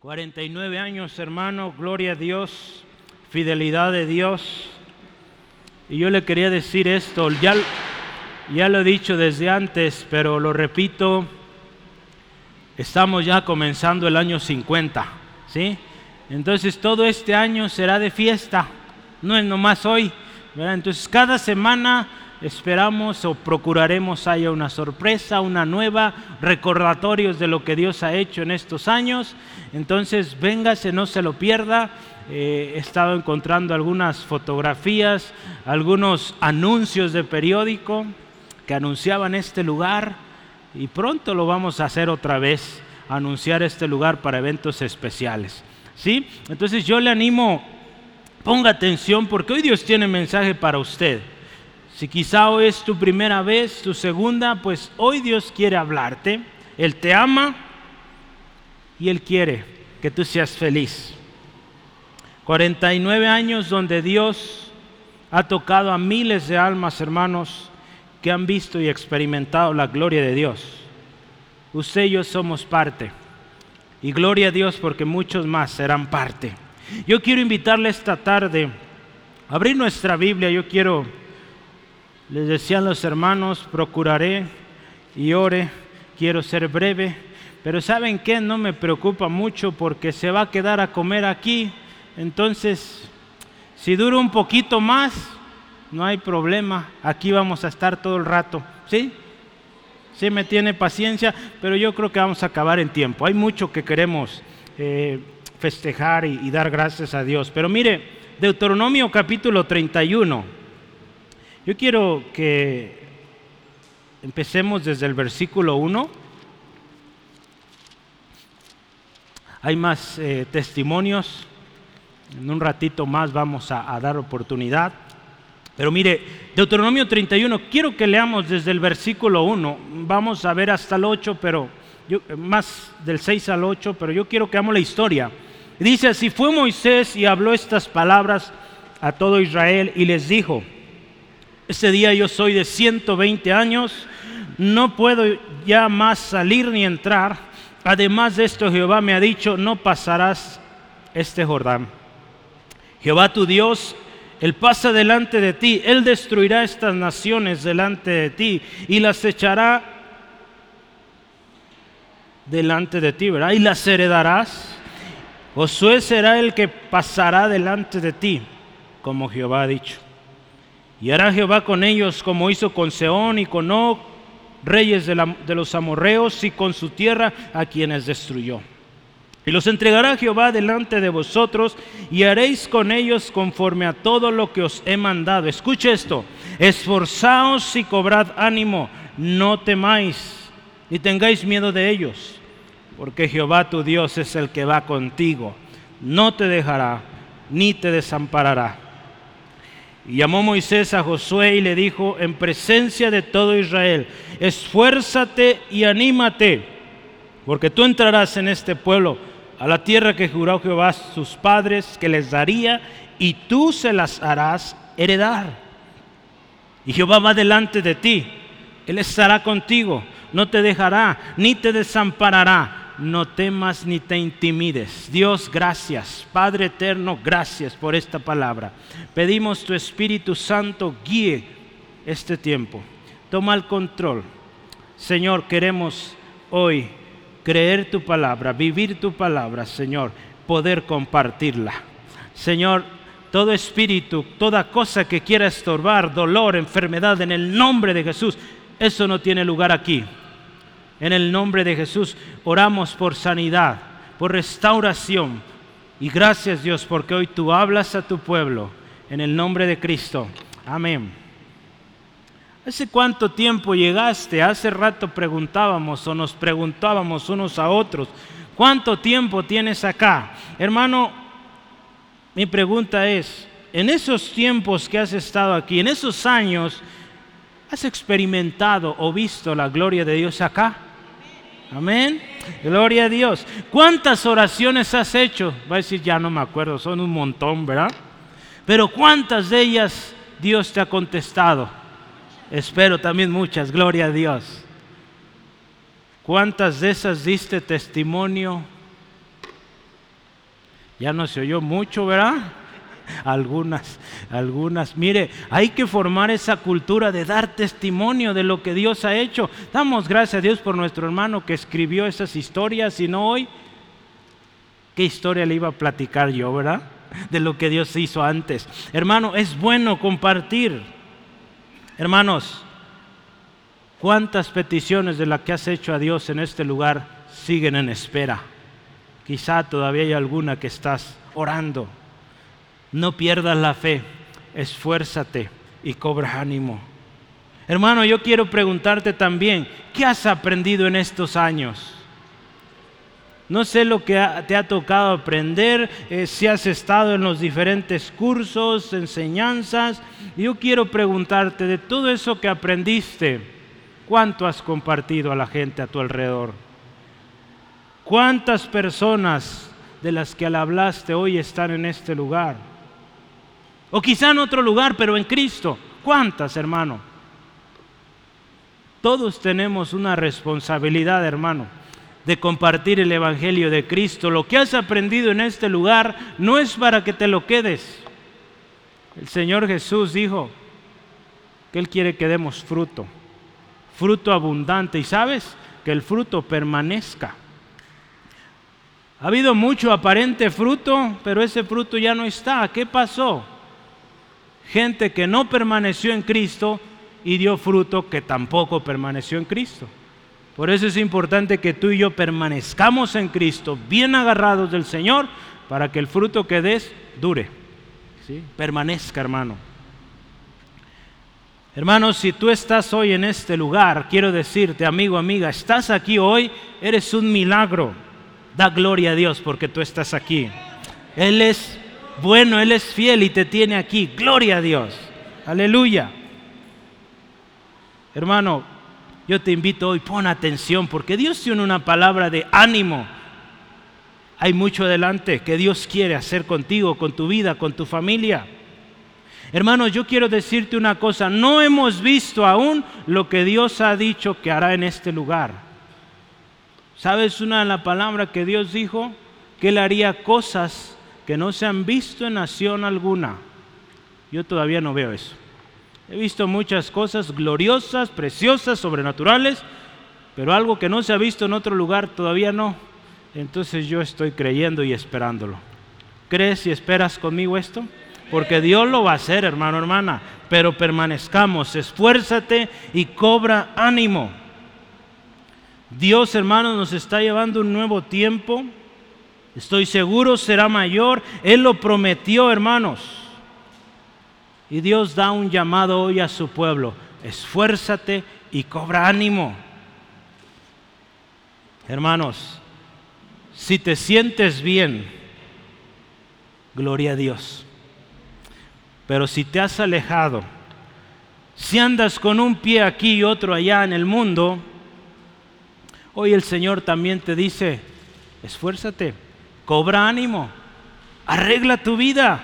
49 años, hermano, gloria a Dios, fidelidad de Dios. Y yo le quería decir esto, ya, lo he dicho desde antes, pero lo repito, estamos ya comenzando el año 50, ¿sí? Entonces todo este año será de fiesta, no es nomás hoy, ¿verdad? Entonces cada semana esperamos o procuraremos haya una sorpresa, una nueva, recordatorios de lo que Dios ha hecho en estos años. Entonces, véngase, no se lo pierda. Eh, he estado encontrando algunas fotografías, algunos anuncios de periódico que anunciaban este lugar y pronto lo vamos a hacer otra vez, anunciar este lugar para eventos especiales. ¿Sí? Entonces yo le animo, ponga atención porque hoy Dios tiene mensaje para usted. Si quizá hoy es tu primera vez, tu segunda, pues hoy Dios quiere hablarte. Él te ama y Él quiere que tú seas feliz. 49 años donde Dios ha tocado a miles de almas, hermanos, que han visto y experimentado la gloria de Dios. Usted y yo somos parte. Y gloria a Dios porque muchos más serán parte. Yo quiero invitarle esta tarde a abrir nuestra Biblia. Yo quiero les decían los hermanos, procuraré y ore, quiero ser breve, pero ¿saben qué? No me preocupa mucho porque se va a quedar a comer aquí, entonces si dura un poquito más, no hay problema, aquí vamos a estar todo el rato, ¿sí? Sí me tiene paciencia, pero yo creo que vamos a acabar en tiempo. Hay mucho que queremos eh, festejar y, y dar gracias a Dios. Pero mire, Deuteronomio capítulo 31. Yo quiero que empecemos desde el versículo 1. Hay más eh, testimonios. En un ratito más vamos a, dar oportunidad. Pero mire, Deuteronomio 31, quiero que leamos desde el versículo 1. Vamos a ver hasta el 8, pero más del 6 al 8, pero yo quiero que hagamos la historia. Dice, así fue Moisés y habló estas palabras a todo Israel y les dijo, ese día yo soy de 120 años, no puedo ya más salir ni entrar. Además de esto, Jehová me ha dicho, no pasarás este Jordán. Jehová tu Dios, Él pasa delante de ti, Él destruirá estas naciones delante de ti y las echará delante de ti, ¿verdad? Y las heredarás. Josué será el que pasará delante de ti, como Jehová ha dicho. Y hará Jehová con ellos como hizo con Seón y con Og, reyes de, los amorreos, y con su tierra a quienes destruyó. Y los entregará Jehová delante de vosotros, y haréis con ellos conforme a todo lo que os he mandado. Escuche esto, esforzaos y cobrad ánimo, no temáis, ni tengáis miedo de ellos, porque Jehová tu Dios es el que va contigo, no te dejará, ni te desamparará. Y llamó Moisés a Josué y le dijo en presencia de todo Israel, esfuérzate y anímate, porque tú entrarás en este pueblo a la tierra que juró Jehová a sus padres que les daría, y tú se las harás heredar. Y Jehová va delante de ti, Él estará contigo, no te dejará, ni te desamparará no temas ni te intimides. Dios, gracias. Padre eterno, gracias por esta palabra. Pedimos tu Espíritu Santo guíe este tiempo. Toma el control. Señor, queremos hoy creer tu palabra, vivir tu palabra, Señor, poder compartirla. Señor, todo espíritu, toda cosa que quiera estorbar, dolor, enfermedad, en el nombre de Jesús, eso no tiene lugar aquí. En el nombre de Jesús oramos por sanidad, por restauración. Y gracias Dios porque hoy tú hablas a tu pueblo. En el nombre de Cristo. Amén. ¿Hace cuánto tiempo llegaste? Hace rato preguntábamos o nos preguntábamos unos a otros, ¿cuánto tiempo tienes acá? Hermano, mi pregunta es, en esos tiempos que has estado aquí, en esos años, ¿has experimentado o visto la gloria de Dios acá? Amén. Gloria a Dios. ¿Cuántas oraciones has hecho? Va a decir, ya no me acuerdo, son un montón, ¿verdad? Pero ¿cuántas de ellas Dios te ha contestado? Espero también muchas, gloria a Dios. ¿Cuántas de esas diste testimonio Ya no se oyó mucho, ¿verdad? Algunas, algunas. Mire, hay que formar esa cultura de dar testimonio de lo que Dios ha hecho. Damos gracias a Dios por nuestro hermano que escribió esas historias y no hoy. ¿Qué historia le iba a platicar yo, verdad? De lo que Dios hizo antes. Hermano, es bueno compartir. Hermanos, ¿cuántas peticiones de las que has hecho a Dios en este lugar siguen en espera? Quizá todavía hay alguna que estás orando. No pierdas la fe, esfuérzate y cobra ánimo. Hermano, yo quiero preguntarte también, ¿qué has aprendido en estos años? No sé lo que te ha tocado aprender, eh, si has estado en los diferentes cursos, enseñanzas. Yo quiero preguntarte de todo eso que aprendiste, ¿cuánto has compartido a la gente a tu alrededor? ¿Cuántas personas de las que hablaste hoy están en este lugar? O quizá en otro lugar, pero en Cristo. ¿Cuántas, hermano? Todos tenemos una responsabilidad, hermano, de compartir el Evangelio de Cristo. Lo que has aprendido en este lugar no es para que te lo quedes. El Señor Jesús dijo que Él quiere que demos fruto, fruto abundante. Y sabes, que el fruto permanezca. Ha habido mucho aparente fruto, pero ese fruto ya no está. ¿Qué pasó? Gente que no permaneció en Cristo y dio fruto que tampoco permaneció en Cristo. Por eso es importante que tú y yo permanezcamos en Cristo, bien agarrados del Señor, para que el fruto que des dure. ¿sí? Permanezca, hermano. Hermanos, si tú estás hoy en este lugar, quiero decirte, amigo, amiga, estás aquí hoy, eres un milagro. Da gloria a Dios porque tú estás aquí. Él es bueno, Él es fiel y te tiene aquí. Gloria a Dios. Aleluya. Hermano, yo te invito hoy, pon atención porque Dios tiene una palabra de ánimo. Hay mucho adelante que Dios quiere hacer contigo, con tu vida, con tu familia. Hermanos, yo quiero decirte una cosa, no hemos visto aún lo que Dios ha dicho que hará en este lugar. ¿Sabes una de las palabras que Dios dijo? Que Él haría cosas que no se han visto en nación alguna. Yo todavía no veo eso. He visto muchas cosas gloriosas, preciosas, sobrenaturales, pero algo que no se ha visto en otro lugar todavía no. Entonces yo estoy creyendo y esperándolo. ¿Crees y esperas conmigo esto? Porque Dios lo va a hacer, hermano, hermana. Pero permanezcamos, esfuérzate y cobra ánimo. Dios, hermanos, nos está llevando un nuevo tiempo. Estoy seguro será mayor. Él lo prometió, hermanos. Y Dios da un llamado hoy a su pueblo. Esfuérzate y cobra ánimo. Hermanos, si te sientes bien, gloria a Dios. Pero si te has alejado, si andas con un pie aquí y otro allá en el mundo, Hoy el Señor también te dice, esfuérzate, cobra ánimo, arregla tu vida.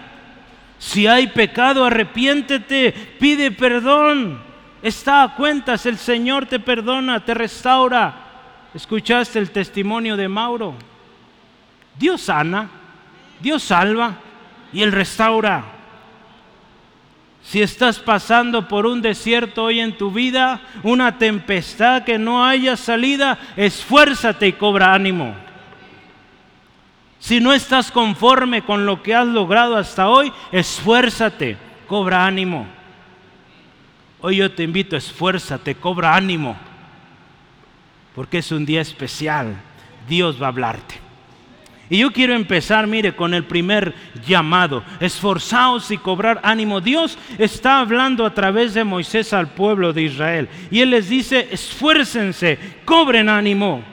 Si hay pecado, arrepiéntete, pide perdón. Está a cuentas, el Señor te perdona, te restaura. Escuchaste el testimonio de Mauro. Dios sana, Dios salva y Él restaura. Si estás pasando por un desierto hoy en tu vida, una tempestad que no haya salida, esfuérzate y cobra ánimo. Si no estás conforme con lo que has logrado hasta hoy, esfuérzate, cobra ánimo. Hoy yo te invito, esfuérzate, cobra ánimo, porque es un día especial. Dios va a hablarte. Y yo quiero empezar, mire, con el primer llamado. Esforzaos y cobrar ánimo. Dios está hablando a través de Moisés al pueblo de Israel. Y Él les dice, esfuércense, cobren ánimo.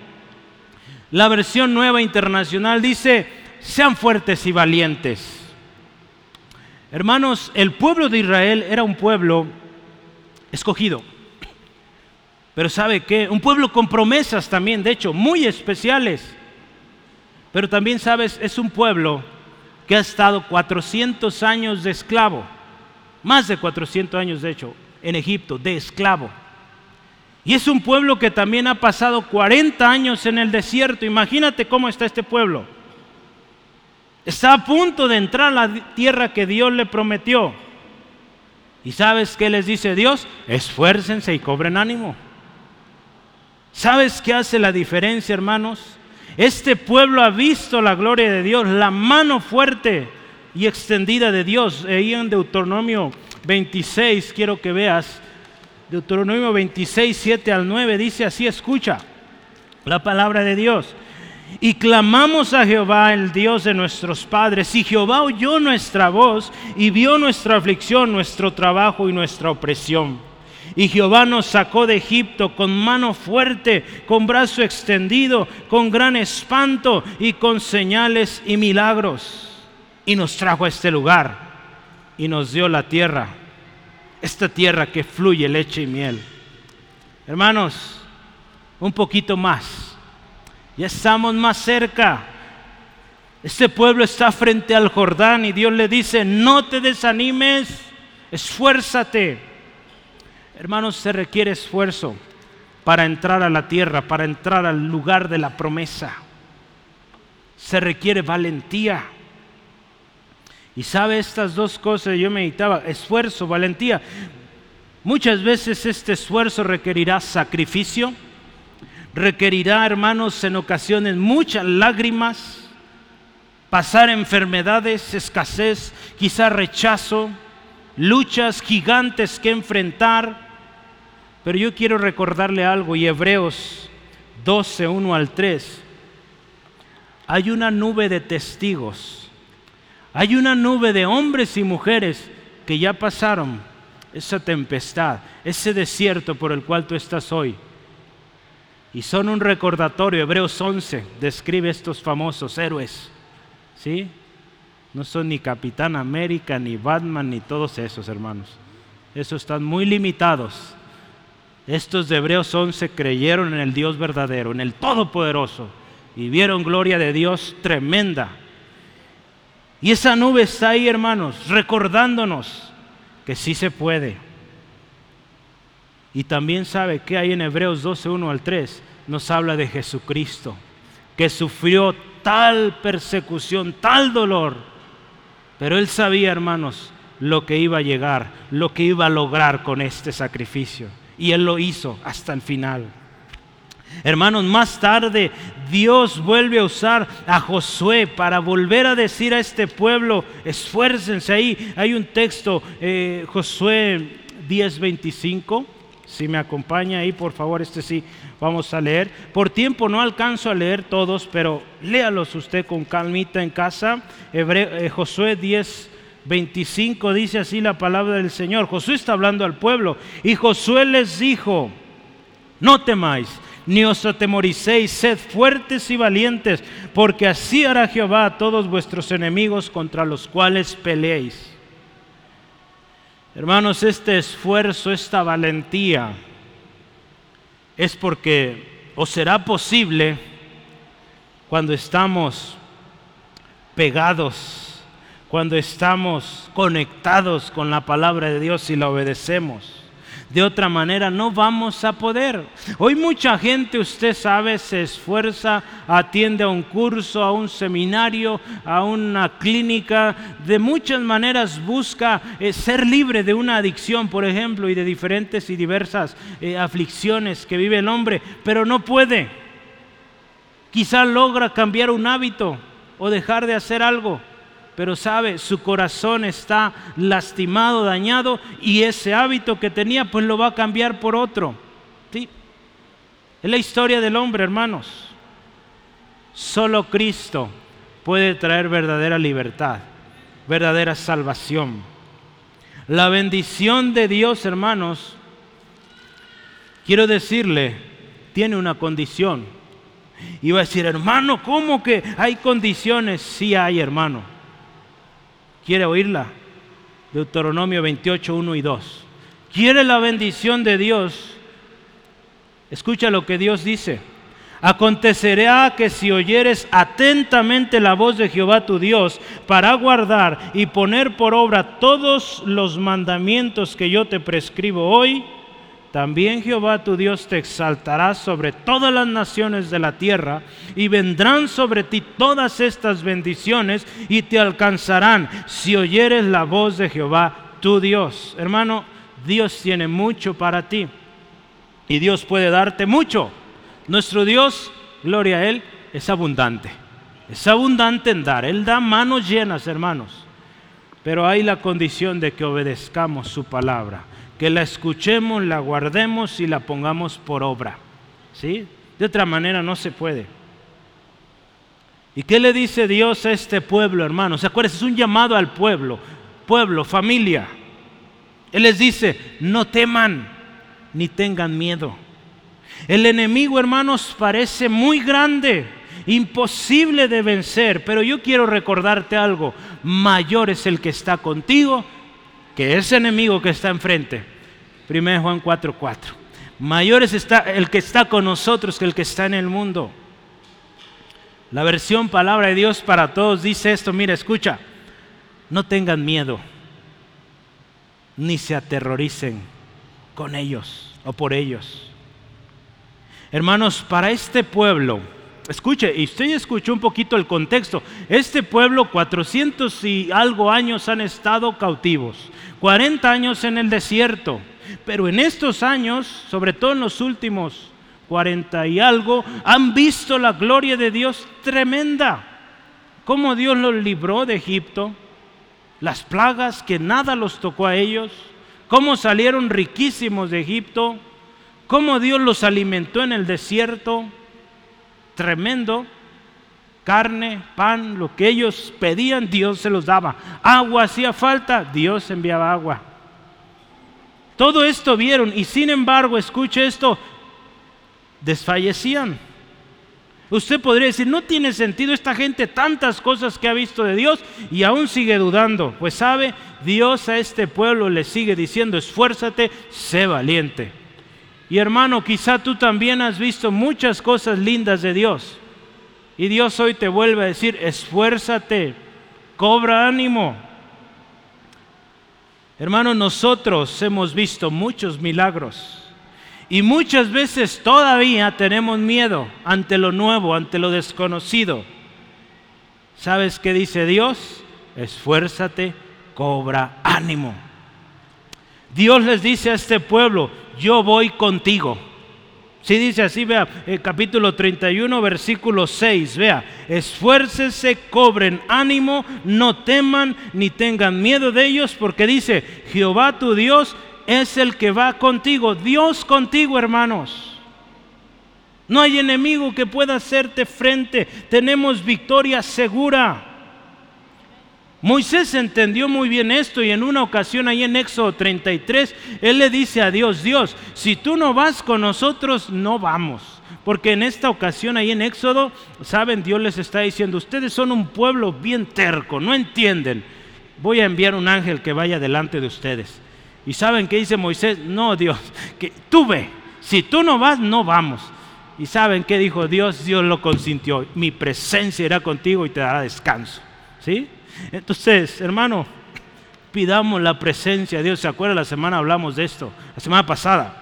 La versión nueva internacional dice, sean fuertes y valientes. Hermanos, el pueblo de Israel era un pueblo escogido. Pero ¿sabe qué? Un pueblo con promesas también, de hecho, muy especiales. Pero también sabes, es un pueblo que ha estado 400 años de esclavo, más de 400 años de hecho, en Egipto, de esclavo. Y es un pueblo que también ha pasado 40 años en el desierto. Imagínate cómo está este pueblo. Está a punto de entrar a la tierra que Dios le prometió. ¿Y sabes qué les dice Dios? Esfuércense y cobren ánimo. ¿Sabes qué hace la diferencia, hermanos? Este pueblo ha visto la gloria de Dios, la mano fuerte y extendida de Dios. Ahí en Deuteronomio 26, quiero que veas, Deuteronomio 26, 7 al 9, dice así, escucha la palabra de Dios. Y clamamos a Jehová, el Dios de nuestros padres. Y Jehová oyó nuestra voz y vio nuestra aflicción, nuestro trabajo y nuestra opresión. Y Jehová nos sacó de Egipto con mano fuerte, con brazo extendido, con gran espanto y con señales y milagros. Y nos trajo a este lugar y nos dio la tierra, esta tierra que fluye leche y miel. Hermanos, un poquito más. Ya estamos más cerca. Este pueblo está frente al Jordán y Dios le dice, no te desanimes, esfuérzate Hermanos, se requiere esfuerzo para entrar a la tierra, para entrar al lugar de la promesa. Se requiere valentía. Y sabe estas dos cosas, yo meditaba, esfuerzo, valentía. Muchas veces este esfuerzo requerirá sacrificio, requerirá, hermanos, en ocasiones muchas lágrimas, pasar enfermedades, escasez, quizá rechazo, luchas gigantes que enfrentar pero yo quiero recordarle algo y Hebreos 12, 1 al 3. Hay una nube de testigos. Hay una nube de hombres y mujeres que ya pasaron esa tempestad, ese desierto por el cual tú estás hoy. Y son un recordatorio. Hebreos 11 describe estos famosos héroes. ¿Sí? No son ni Capitán América, ni Batman, ni todos esos hermanos. Esos están muy limitados estos de Hebreos 11 creyeron en el Dios verdadero, en el Todopoderoso, y vieron gloria de Dios tremenda. Y esa nube está ahí, hermanos, recordándonos que sí se puede. Y también sabe que hay en Hebreos 12, 1 al 3, nos habla de Jesucristo, que sufrió tal persecución, tal dolor, pero él sabía, hermanos, lo que iba a llegar, lo que iba a lograr con este sacrificio y Él lo hizo hasta el final. Hermanos, más tarde Dios vuelve a usar a Josué para volver a decir a este pueblo, esfuércense ahí. Hay un texto, eh, Josué 10:25, si me acompaña ahí, por favor, este sí, vamos a leer. Por tiempo no alcanzo a leer todos, pero léalos usted con calmita en casa. Eh, Josué 10, 25 dice así la palabra del Señor. Josué está hablando al pueblo y Josué les dijo, no temáis, ni os atemoricéis, sed fuertes y valientes, porque así hará Jehová a todos vuestros enemigos contra los cuales peleéis. Hermanos, este esfuerzo, esta valentía, es porque os será posible cuando estamos pegados cuando estamos conectados con la palabra de Dios y la obedecemos. De otra manera no vamos a poder. Hoy mucha gente, usted sabe, se esfuerza, atiende a un curso, a un seminario, a una clínica, de muchas maneras busca eh, ser libre de una adicción, por ejemplo, y de diferentes y diversas eh, aflicciones que vive el hombre, pero no puede. Quizá logra cambiar un hábito o dejar de hacer algo, pero sabe, su corazón está lastimado, dañado y ese hábito que tenía pues lo va a cambiar por otro. ¿sí? Es la historia del hombre, hermanos. Solo Cristo puede traer verdadera libertad, verdadera salvación. La bendición de Dios, hermanos, quiero decirle, tiene una condición. Y va a decir, hermano, ¿cómo que hay condiciones? Sí hay, hermano. ¿Quiere oírla? Deuteronomio 28, 1 y 2. ¿Quiere la bendición de Dios? Escucha lo que Dios dice. Acontecerá que si oyeres atentamente la voz de Jehová tu Dios para guardar y poner por obra todos los mandamientos que yo te prescribo hoy, también Jehová tu Dios te exaltará sobre todas las naciones de la tierra, y vendrán sobre ti todas estas bendiciones y te alcanzarán si oyeres la voz de Jehová tu Dios. Hermano, Dios tiene mucho para ti y Dios puede darte mucho. Nuestro Dios, gloria a Él, es abundante. Es abundante en dar. Él da manos llenas, hermanos. Pero hay la condición de que obedezcamos su palabra, que la escuchemos, la guardemos y la pongamos por obra. ¿Sí? De otra manera no se puede. ¿Y qué le dice Dios a este pueblo, hermanos? ¿Se acuerdan? Es un llamado al pueblo, pueblo, familia. Él les dice, no teman ni tengan miedo. El enemigo, hermanos, parece muy grande, imposible de vencer, pero yo quiero recordarte algo, mayor es el que está contigo que ese enemigo que está enfrente. 1 Juan 4:4. Mayor es el que está con nosotros que el que está en el mundo. La versión palabra de Dios para todos dice esto, mira, escucha, no tengan miedo, ni se aterroricen con ellos o por ellos. Hermanos, para este pueblo, escuche, y usted escuchó un poquito el contexto, este pueblo 400 y algo años han estado cautivos, 40 años en el desierto, pero en estos años, sobre todo en los últimos 40 y algo, han visto la gloria de Dios tremenda. Cómo Dios los libró de Egipto, las plagas que nada los tocó a ellos, cómo salieron riquísimos de Egipto, cómo Dios los alimentó en el desierto, tremendo, carne, pan, lo que ellos pedían, Dios se los daba. Agua hacía falta, Dios enviaba agua. Todo esto vieron y sin embargo, escuche esto, desfallecían. Usted podría decir, no tiene sentido esta gente tantas cosas que ha visto de Dios y aún sigue dudando. Pues sabe, Dios a este pueblo le sigue diciendo, esfuérzate, sé valiente. Y hermano, quizá tú también has visto muchas cosas lindas de Dios. Y Dios hoy te vuelve a decir, esfuérzate, cobra ánimo. Hermano, nosotros hemos visto muchos milagros y muchas veces todavía tenemos miedo ante lo nuevo, ante lo desconocido. ¿Sabes qué dice Dios? Esfuérzate, cobra ánimo. Dios les dice a este pueblo, yo voy contigo. Si dice así, vea, el eh, capítulo 31, versículo 6, vea, esfuércese, cobren ánimo, no teman ni tengan miedo de ellos, porque dice, Jehová tu Dios es el que va contigo, Dios contigo, hermanos. No hay enemigo que pueda hacerte frente, tenemos victoria segura. Moisés entendió muy bien esto y en una ocasión ahí en Éxodo 33, él le dice a Dios, Dios, si tú no vas con nosotros, no vamos. Porque en esta ocasión ahí en Éxodo, saben, Dios les está diciendo, ustedes son un pueblo bien terco, no entienden. Voy a enviar un ángel que vaya delante de ustedes. ¿Y saben qué dice Moisés? No, Dios, que tú ve. Si tú no vas, no vamos. ¿Y saben qué dijo Dios? Dios lo consintió. Mi presencia irá contigo y te dará descanso. ¿Sí? Entonces, hermano, pidamos la presencia de Dios. ¿Se acuerdan? La semana hablamos de esto. La semana pasada.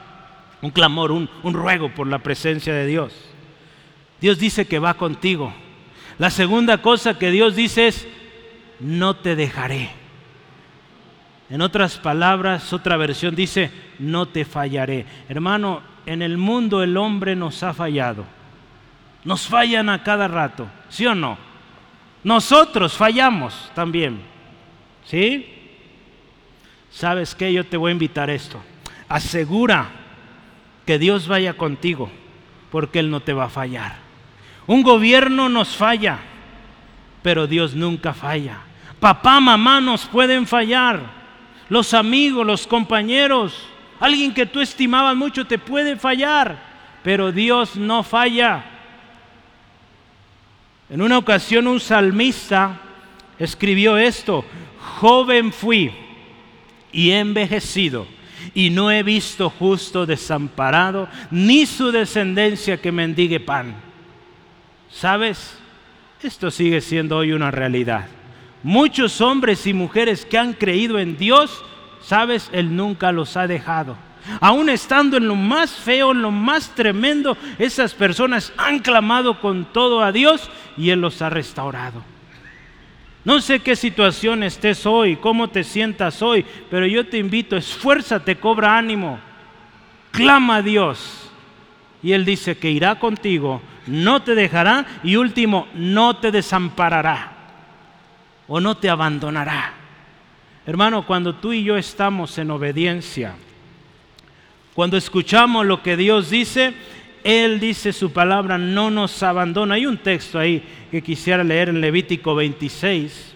Un clamor, un, un ruego por la presencia de Dios. Dios dice que va contigo. La segunda cosa que Dios dice es, no te dejaré. En otras palabras, otra versión dice, no te fallaré. Hermano, en el mundo el hombre nos ha fallado. Nos fallan a cada rato, ¿sí o no? Nosotros fallamos también, ¿sí? ¿Sabes qué? Yo te voy a invitar a esto. Asegura que Dios vaya contigo, porque Él no te va a fallar. Un gobierno nos falla, pero Dios nunca falla. Papá, mamá nos pueden fallar, los amigos, los compañeros, alguien que tú estimabas mucho te puede fallar, pero Dios no falla. En una ocasión un salmista escribió esto, joven fui y he envejecido y no he visto justo desamparado, ni su descendencia que mendigue pan. ¿Sabes? Esto sigue siendo hoy una realidad. Muchos hombres y mujeres que han creído en Dios, sabes, Él nunca los ha dejado. Aún estando en lo más feo, en lo más tremendo, esas personas han clamado con todo a Dios y Él los ha restaurado. No sé qué situación estés hoy, cómo te sientas hoy, pero yo te invito, esfuérzate, cobra ánimo, clama a Dios. Y Él dice que irá contigo, no te dejará y último, no te desamparará o no te abandonará. Hermano, cuando tú y yo estamos en obediencia, cuando escuchamos lo que Dios dice, Él dice su palabra, no nos abandona. Hay un texto ahí que quisiera leer en Levítico 26,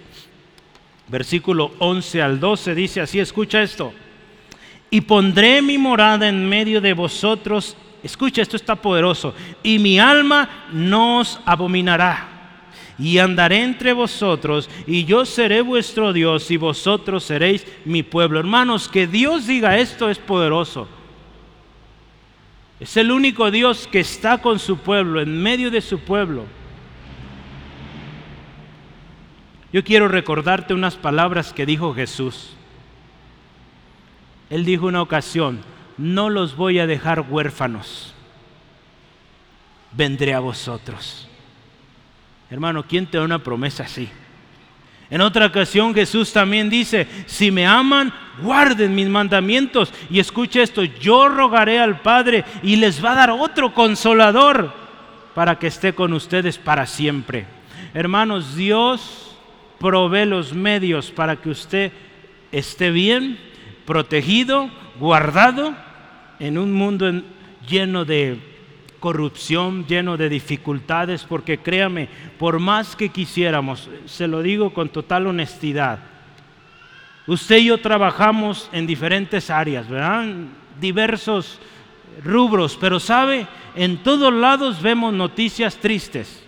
versículo 11 al 12, dice así, escucha esto. Y pondré mi morada en medio de vosotros, escucha, esto está poderoso, y mi alma no os abominará y andaré entre vosotros, y yo seré vuestro Dios, y vosotros seréis mi pueblo. Hermanos, que Dios diga esto es poderoso. Es el único Dios que está con su pueblo, en medio de su pueblo. Yo quiero recordarte unas palabras que dijo Jesús. Él dijo una ocasión, no los voy a dejar huérfanos, vendré a vosotros. Hermano, ¿quién te da una promesa así? En otra ocasión Jesús también dice, si me aman, guarden mis mandamientos. Y escuche esto, yo rogaré al Padre y les va a dar otro consolador para que esté con ustedes para siempre. Hermanos, Dios provee los medios para que usted esté bien, protegido, guardado en un mundo lleno de corrupción, lleno de dificultades, porque créame, por más que quisiéramos, se lo digo con total honestidad, usted y yo trabajamos en diferentes áreas, ¿verdad? Diversos rubros, pero sabe, en todos lados vemos noticias tristes.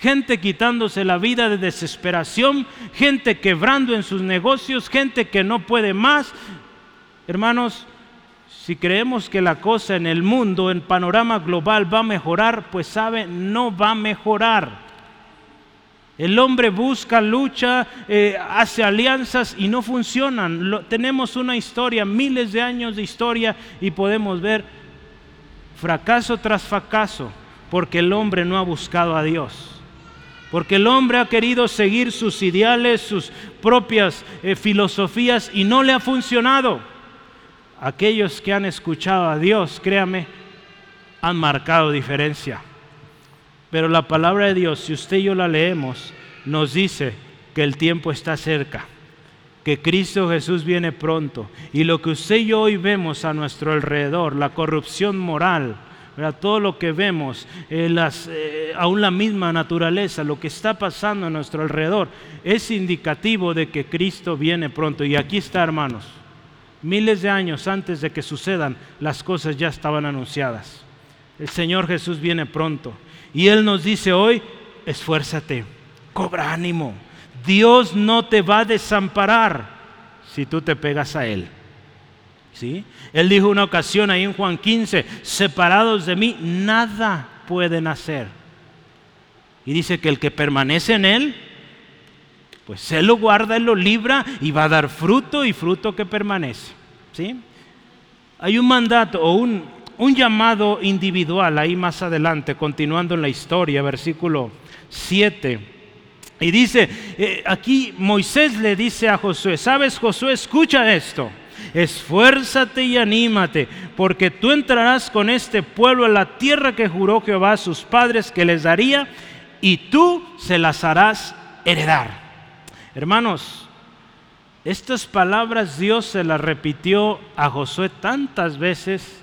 Gente quitándose la vida de desesperación, gente quebrando en sus negocios, gente que no puede más. Hermanos, si creemos que la cosa en el mundo, en panorama global, va a mejorar, pues sabe, no va a mejorar. El hombre busca, lucha, eh, hace alianzas y no funcionan. tenemos una historia, miles de años de historia y podemos ver fracaso tras fracaso porque el hombre no ha buscado a Dios. Porque el hombre ha querido seguir sus ideales, sus propias eh, filosofías y no le ha funcionado aquellos que han escuchado a Dios, créame, han marcado diferencia. Pero la palabra de Dios, si usted y yo la leemos, nos dice que el tiempo está cerca, que Cristo Jesús viene pronto. Y lo que usted y yo hoy vemos a nuestro alrededor, la corrupción moral, todo lo que vemos, eh, las, eh, aún la misma naturaleza, lo que está pasando a nuestro alrededor, es indicativo de que Cristo viene pronto. Y aquí está, hermanos miles de años antes de que sucedan, las cosas ya estaban anunciadas. El Señor Jesús viene pronto. Y Él nos dice hoy, esfuérzate, cobra ánimo. Dios no te va a desamparar si tú te pegas a Él. ¿Sí? Él dijo una ocasión ahí en Juan 15, separados de mí, nada pueden hacer. Y dice que el que permanece en Él, pues Él lo guarda, Él lo libra y va a dar fruto y fruto que permanece. ¿sí? Hay un mandato o un, llamado individual ahí más adelante, continuando en la historia, versículo 7. Y dice, eh, aquí Moisés le dice a Josué, ¿sabes Josué? Escucha esto, esfuérzate y anímate, porque tú entrarás con este pueblo a la tierra que juró Jehová a sus padres que les daría, y tú se las harás heredar. Hermanos, estas palabras Dios se las repitió a Josué tantas veces.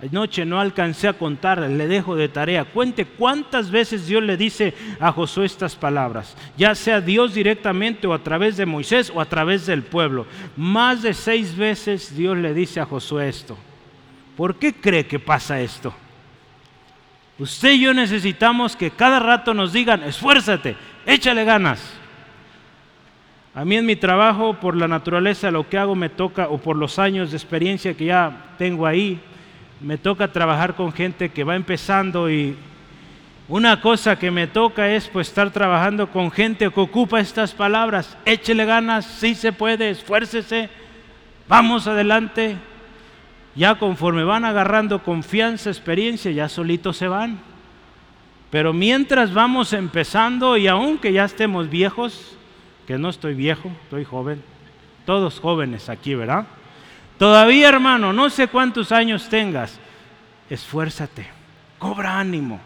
Anoche no alcancé a contar, le dejo de tarea. Cuente cuántas veces Dios le dice a Josué estas palabras, ya sea Dios directamente o a través de Moisés o a través del pueblo. Más de seis veces Dios le dice a Josué esto. ¿Por qué cree que pasa esto? Usted y yo necesitamos que cada rato nos digan, esfuérzate, échale ganas. A mí en mi trabajo, por la naturaleza lo que hago, me toca, o por los años de experiencia que ya tengo ahí, me toca trabajar con gente que va empezando y una cosa que me toca es pues estar trabajando con gente que ocupa estas palabras. Échele ganas, sí se puede, esfuércese, vamos adelante. ya conforme van agarrando confianza, experiencia, ya solitos se van. Pero mientras vamos empezando y aunque ya estemos viejos, que no estoy viejo, estoy joven, todos jóvenes aquí, ¿verdad? Todavía, hermano, no sé cuántos años tengas, esfuérzate, cobra ánimo.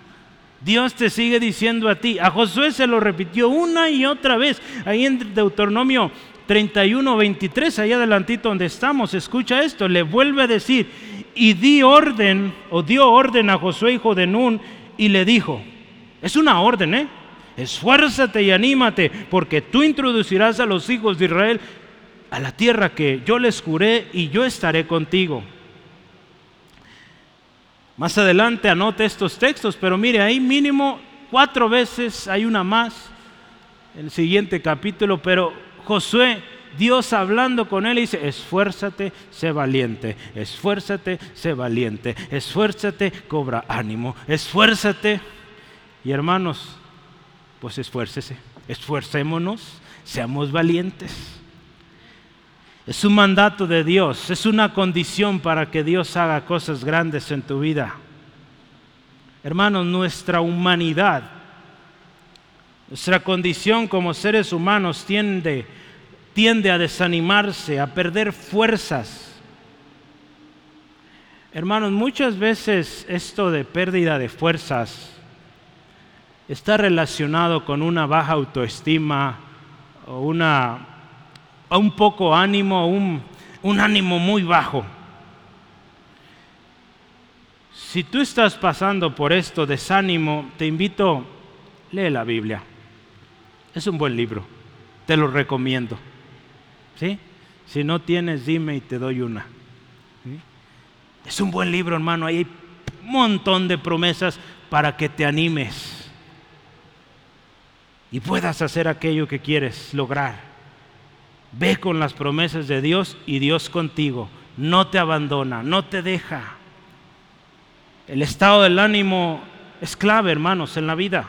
Dios te sigue diciendo a ti. A Josué se lo repitió una y otra vez. Ahí en Deuteronomio 31, 23, ahí adelantito donde estamos, escucha esto, le vuelve a decir, y di orden, o dio orden a Josué, hijo de Nun, y le dijo, es una orden, ¿eh? Esfuérzate y anímate, porque tú introducirás a los hijos de Israel a la tierra que yo les juré y yo estaré contigo. Más adelante anote estos textos, pero mire, ahí mínimo cuatro veces, hay una más, el siguiente capítulo, pero Josué, Dios hablando con él, dice, esfuérzate, sé valiente, esfuérzate, sé valiente, esfuérzate, cobra ánimo, esfuérzate. Y hermanos, pues esfuércese, esfuercémonos, seamos valientes. Es un mandato de Dios, es una condición para que Dios haga cosas grandes en tu vida. Hermanos, nuestra humanidad, nuestra condición como seres humanos tiende, tiende a desanimarse, a perder fuerzas. Hermanos, muchas veces esto de pérdida de fuerzas está relacionado con una baja autoestima o una un poco ánimo, un, un ánimo muy bajo. Si tú estás pasando por esto, desánimo, te invito, lee la Biblia. Es un buen libro, te lo recomiendo. ¿Sí? Si no tienes, dime y te doy una. Es un buen libro, hermano. Hay un montón de promesas para que te animes y puedas hacer aquello que quieres lograr. Ve con las promesas de Dios y Dios contigo. No te abandona, no te deja. El estado del ánimo es clave, hermanos, en la vida.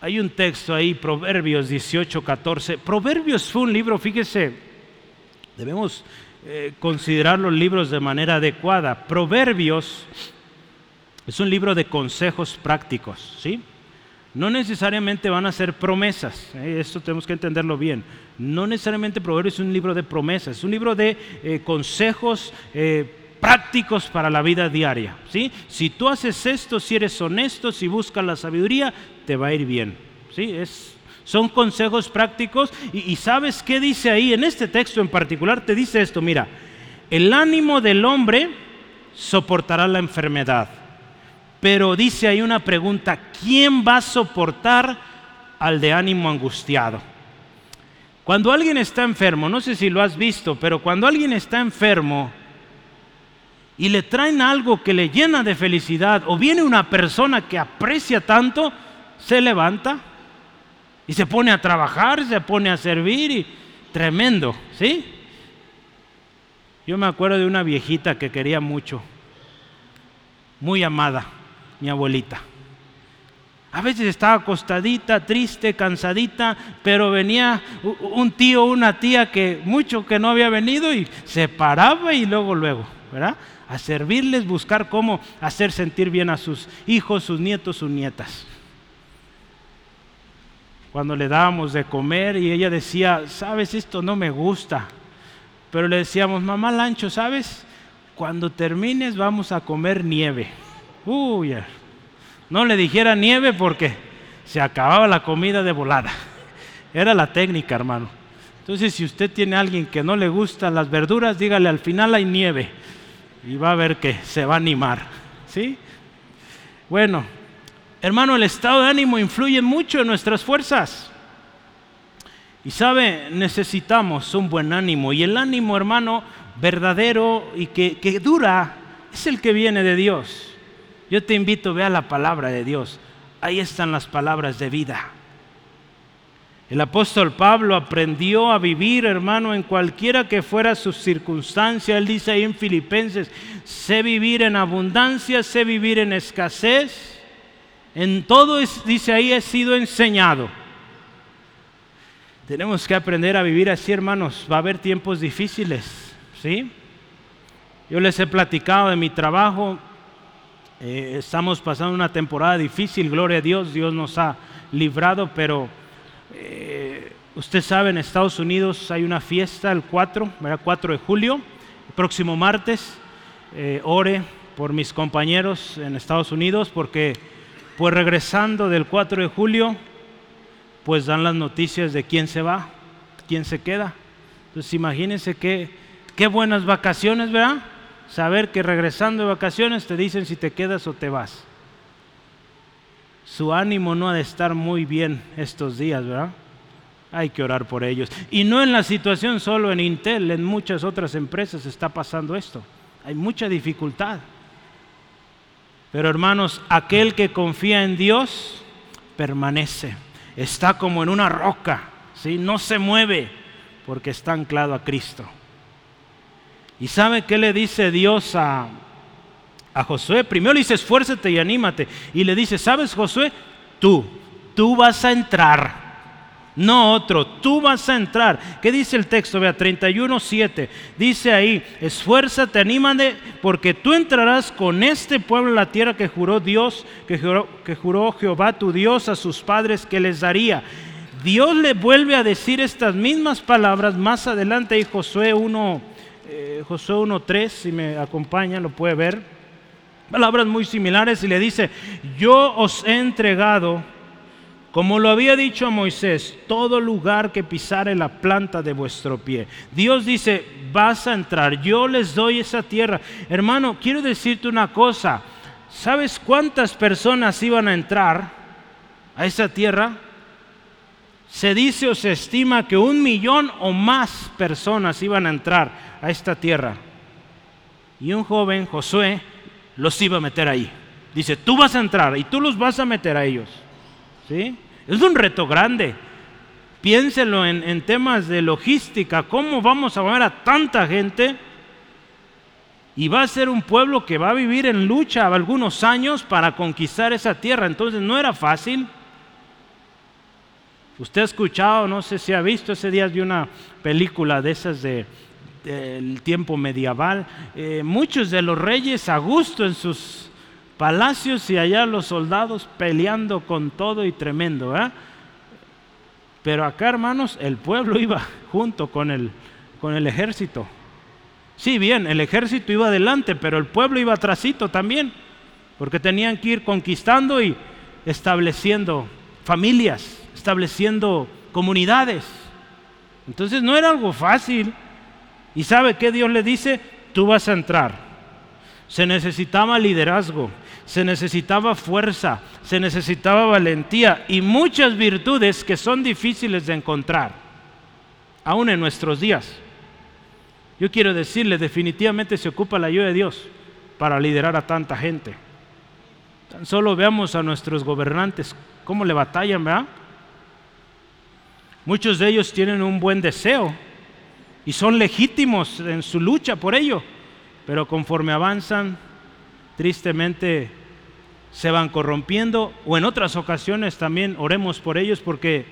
Hay un texto ahí, Proverbios 18, 14. Proverbios fue un libro, fíjese, debemos eh, considerar los libros de manera adecuada. Proverbios es un libro de consejos prácticos, ¿sí? No necesariamente van a ser promesas, ¿eh? esto tenemos que entenderlo bien. No necesariamente Proverbios es un libro de promesas, es un libro de eh, consejos eh, prácticos para la vida diaria. ¿sí? Si tú haces esto, si eres honesto, si buscas la sabiduría, te va a ir bien. ¿sí? Es, son consejos prácticos y, y sabes qué dice ahí, en este texto en particular te dice esto, mira, el ánimo del hombre soportará la enfermedad pero dice ahí una pregunta, ¿quién va a soportar al de ánimo angustiado? Cuando alguien está enfermo, no sé si lo has visto, pero cuando alguien está enfermo y le traen algo que le llena de felicidad, o viene una persona que aprecia tanto, se levanta y se pone a trabajar, se pone a servir y tremendo, ¿sí? Yo me acuerdo de una viejita que quería mucho, muy amada mi abuelita. A veces estaba acostadita, triste, cansadita, pero venía un tío, una tía que mucho que no había venido y se paraba y luego, luego, ¿verdad? A servirles, buscar cómo hacer sentir bien a sus hijos, sus nietos, sus nietas. Cuando le dábamos de comer y ella decía, sabes, esto no me gusta. Pero le decíamos, mamá Lancho, ¿sabes? Cuando termines vamos a comer nieve. Uy, no le dijera nieve porque se acababa la comida de volada. Era la técnica, hermano. Entonces, si usted tiene a alguien que no le gustan las verduras, dígale al final hay nieve y va a ver que se va a animar. ¿Sí? Bueno, hermano, el estado de ánimo influye mucho en nuestras fuerzas. Y sabe, necesitamos un buen ánimo. Y el ánimo, hermano, verdadero y que, que dura, es el que viene de Dios. Yo te invito, vea la palabra de Dios. Ahí están las palabras de vida. El apóstol Pablo aprendió a vivir, hermano, en cualquiera que fuera su circunstancia. Él dice ahí en Filipenses, sé vivir en abundancia, sé vivir en escasez. En todo, dice ahí, he sido enseñado. Tenemos que aprender a vivir así, hermanos. Va a haber tiempos difíciles, ¿sí? Yo les he platicado de mi trabajo. Eh, estamos pasando una temporada difícil, gloria a Dios, Dios nos ha librado, pero eh, usted sabe, en Estados Unidos hay una fiesta el 4, 4 de julio, el próximo martes. Eh, ore por mis compañeros en Estados Unidos porque pues regresando del 4 de julio, pues dan las noticias de quién se va, quién se queda. Entonces imagínense qué, qué buenas vacaciones, ¿verdad? Saber que regresando de vacaciones te dicen si te quedas o te vas. Su ánimo no ha de estar muy bien estos días, ¿verdad? Hay que orar por ellos. Y no en la situación solo en Intel, en muchas otras empresas está pasando esto. Hay mucha dificultad. Pero hermanos, aquel que confía en Dios permanece. Está como en una roca, ¿sí? no se mueve porque está anclado a Cristo. ¿Y sabe qué le dice Dios a, a Josué? Primero le dice, esfuérzate y anímate. Y le dice, ¿sabes Josué? Tú, tú vas a entrar no otro. Tú vas a entrar. ¿Qué dice el texto? Vea, 31.7. Dice ahí, esfuérzate, anímate, porque tú entrarás con este pueblo en la tierra que juró Dios, que juró, que juró Jehová tu Dios a sus padres que les daría. Dios le vuelve a decir estas mismas palabras más adelante y Josué 1, eh, Josué 1.3, si me acompaña, lo puede ver. Palabras muy similares y le dice, yo os he entregado como lo había dicho a Moisés, todo lugar que pisare la planta de vuestro pie. Dios dice, vas a entrar, yo les doy esa tierra. Hermano, quiero decirte una cosa. ¿Sabes cuántas personas iban a entrar a esa tierra? Se dice o se estima que un millón o más personas iban a entrar a esta tierra. Y un joven, Josué, los iba a meter ahí. Dice, tú vas a entrar y tú los vas a meter a ellos. ¿Sí? Es un reto grande. Piénselo en, temas de logística, ¿cómo vamos a mover a tanta gente? Y va a ser un pueblo que va a vivir en lucha algunos años para conquistar esa tierra. Entonces no era fácil. Usted ha escuchado, no sé si ha visto, ese día de una película de esas de, del tiempo medieval. Eh, muchos de los reyes a gusto en sus palacios y allá los soldados peleando con todo y tremendo. Pero acá, hermanos, el pueblo iba junto con el, con el ejército. Sí, bien, el ejército iba adelante, pero el pueblo iba atrásito también, porque tenían que ir conquistando y estableciendo familias, estableciendo comunidades. Entonces no era algo fácil. ¿Y sabe qué Dios le dice? Tú vas a entrar. Se necesitaba liderazgo, se necesitaba fuerza, se necesitaba valentía y muchas virtudes que son difíciles de encontrar, aún en nuestros días. Yo quiero decirle, definitivamente se ocupa la ayuda de Dios para liderar a tanta gente. Tan solo veamos a nuestros gobernantes, cómo le batallan, ¿verdad? Muchos de ellos tienen un buen deseo y son legítimos en su lucha por ello, pero conforme avanzan, tristemente se van corrompiendo o en otras ocasiones también oremos por ellos porque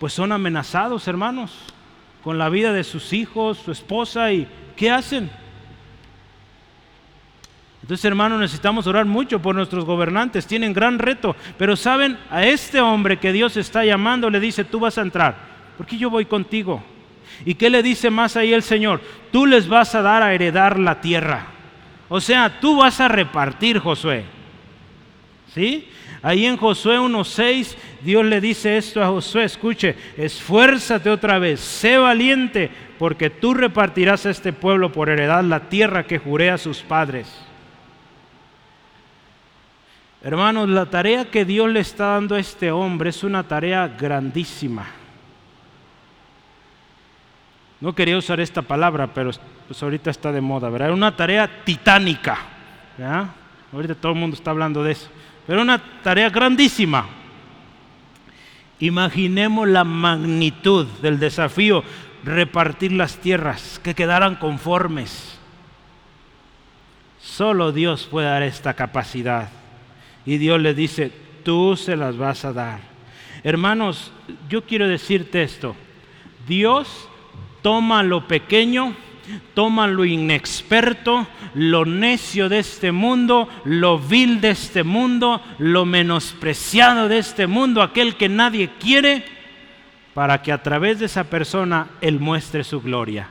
pues son amenazados, hermanos, con la vida de sus hijos, su esposa y ¿qué hacen? Entonces, hermanos, necesitamos orar mucho por nuestros gobernantes, tienen gran reto, pero saben, a este hombre que Dios está llamando le dice, tú vas a entrar, porque yo voy contigo. ¿Y qué le dice más ahí el Señor? Tú les vas a dar a heredar la tierra. O sea, tú vas a repartir, Josué. ¿Sí? Ahí en Josué 1.6 Dios le dice esto a Josué, escuche, esfuérzate otra vez, sé valiente, porque tú repartirás a este pueblo por heredad la tierra que juré a sus padres. Hermanos, la tarea que Dios le está dando a este hombre es una tarea grandísima. No quería usar esta palabra, pero pues ahorita está de moda, ¿verdad? Una tarea titánica. Ahorita todo el mundo está hablando de eso. Pero una tarea grandísima. Imaginemos la magnitud del desafío, repartir las tierras, que quedaran conformes. Solo Dios puede dar esta capacidad. Y Dios le dice, tú se las vas a dar. Hermanos, yo quiero decirte esto. Dios toma lo pequeño toma lo inexperto, lo necio de este mundo, lo vil de este mundo, lo menospreciado de este mundo, aquel que nadie quiere, para que a través de esa persona Él muestre su gloria.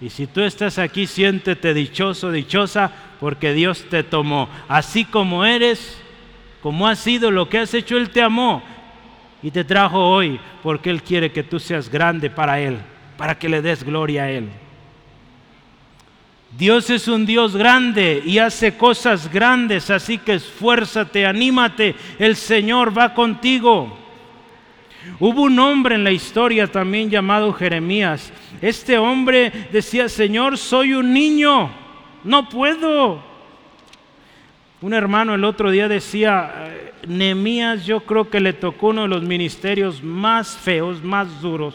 Y si tú estás aquí, siéntete dichoso, dichosa, porque Dios te tomó. Así como eres, como has sido, lo que has hecho, Él te amó. Y te trajo hoy porque Él quiere que tú seas grande para Él, para que le des gloria a Él. Dios es un Dios grande y hace cosas grandes, así que esfuérzate, anímate, el Señor va contigo. Hubo un hombre en la historia también llamado Jeremías. Este hombre decía, Señor, soy un niño, no puedo. Un hermano el otro día decía, Nehemías yo creo que le tocó uno de los ministerios más feos, más duros.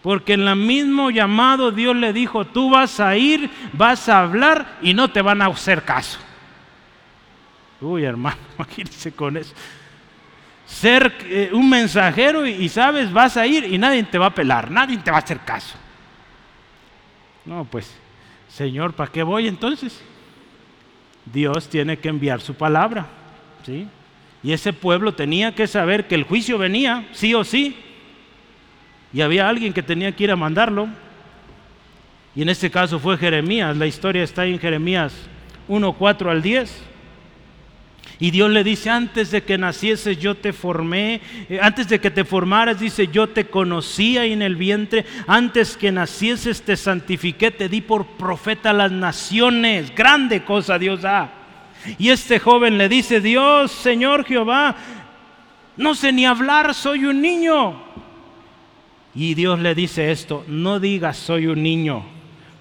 Porque en el mismo llamado Dios le dijo, tú vas a ir, vas a hablar y no te van a hacer caso. Uy, hermano, imagínense con eso. Ser eh, un mensajero y, y sabes, vas a ir y nadie te va a pelar, nadie te va a hacer caso. No, pues, Señor, ¿para qué voy entonces? Dios tiene que enviar su palabra. ¿sí? Y ese pueblo tenía que saber que el juicio venía, sí o sí. Y había alguien que tenía que ir a mandarlo. Y en este caso fue Jeremías. La historia está en Jeremías 1, 4 al 10. Y Dios le dice, antes de que nacieses yo te formé, eh, antes de que te formaras, dice, yo te conocía en el vientre, antes que nacieses te santifiqué, te di por profeta a las naciones. Grande cosa Dios da. Y este joven le dice, Dios, Señor Jehová, no sé ni hablar, soy un niño. Y Dios le dice esto, no digas soy un niño,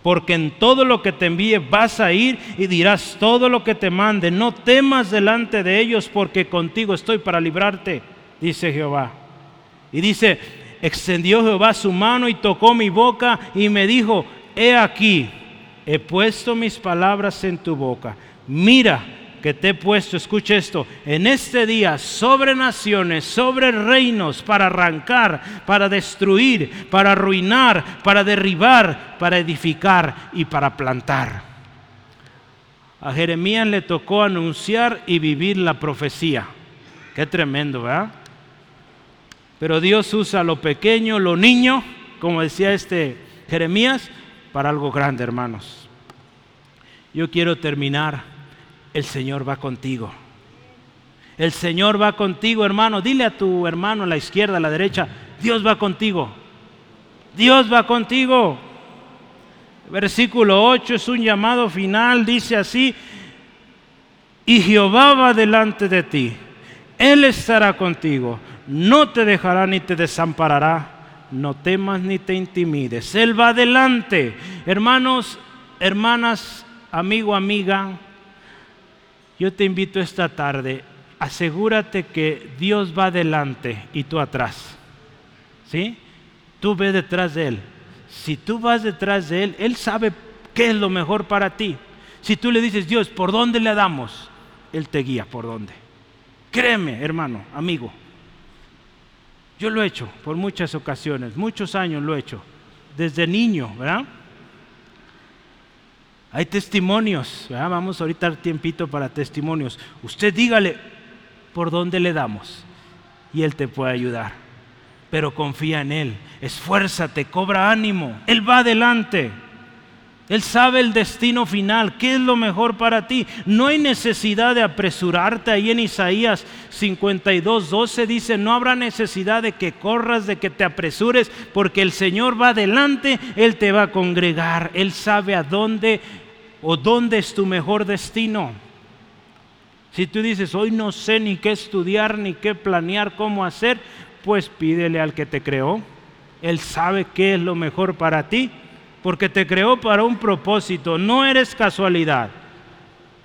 porque en todo lo que te envíe vas a ir y dirás todo lo que te mande. No temas delante de ellos, porque contigo estoy para librarte, dice Jehová. Y dice, extendió Jehová su mano y tocó mi boca y me dijo, he aquí, he puesto mis palabras en tu boca mira que te he puesto, escucha esto, en este día sobre naciones, sobre reinos, para arrancar, para destruir, para arruinar, para derribar, para edificar y para plantar. A Jeremías le tocó anunciar y vivir la profecía. Qué tremendo, ¿verdad? Pero Dios usa lo pequeño, lo niño, como decía este Jeremías, para algo grande, hermanos. Yo quiero terminar el Señor va contigo. El Señor va contigo, hermano. Dile a tu hermano a la izquierda, a la derecha, Dios va contigo. Dios va contigo. Versículo 8 es un llamado final, dice así, y Jehová va delante de ti. Él estará contigo. No te dejará ni te desamparará. No temas ni te intimides. Él va adelante. Hermanos, hermanas, amigo, amiga, yo te invito esta tarde, asegúrate que Dios va adelante y tú atrás. ¿Sí? Tú ve detrás de Él. Si tú vas detrás de Él, Él sabe qué es lo mejor para ti. Si tú le dices, Dios, ¿por dónde le damos? Él te guía por dónde. Créeme, hermano, amigo. Yo lo he hecho por muchas ocasiones, muchos años lo he hecho, desde niño, ¿verdad? Hay testimonios, vamos ahorita al tiempito para testimonios. Usted dígale por dónde le damos y Él te puede ayudar. Pero confía en Él, esfuérzate, cobra ánimo. Él va adelante. Él sabe el destino final, qué es lo mejor para ti. No hay necesidad de apresurarte. Ahí en Isaías 52, 12 dice, no habrá necesidad de que corras, de que te apresures, porque el Señor va adelante, Él te va a congregar, Él sabe a dónde o dónde es tu mejor destino. Si tú dices, hoy no sé ni qué estudiar, ni qué planear, cómo hacer, pues pídele al que te creó. Él sabe qué es lo mejor para ti, porque te creó para un propósito, no eres casualidad.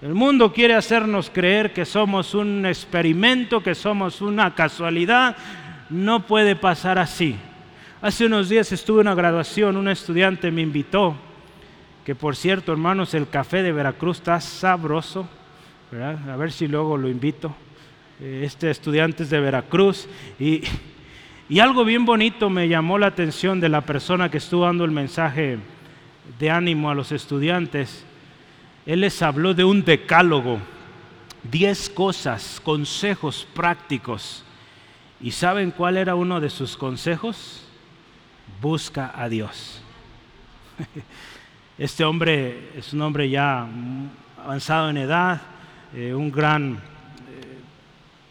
El mundo quiere hacernos creer que somos un experimento, que somos una casualidad. No puede pasar así. Hace unos días estuve en una graduación, un estudiante me invitó que por cierto, hermanos, el café de Veracruz está sabroso, A ver si luego lo invito. Eh, este estudiante es de Veracruz y, y algo bien bonito me llamó la atención de la persona que estuvo dando el mensaje de ánimo a los estudiantes, él les habló de un decálogo, diez cosas, consejos prácticos. ¿Y saben cuál era uno de sus consejos? Busca a Dios. Este hombre es un hombre ya avanzado en edad, eh, un gran eh,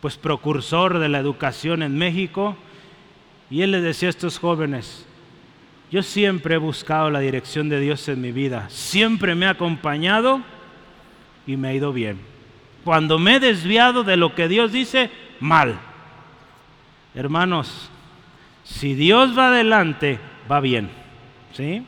pues precursor de la educación en México, y él le decía a estos jóvenes, yo siempre he buscado la dirección de Dios en mi vida, siempre me ha acompañado y me ha ido bien. Cuando me he desviado de lo que Dios dice, mal. Hermanos, si Dios va adelante, va bien. ¿Sí?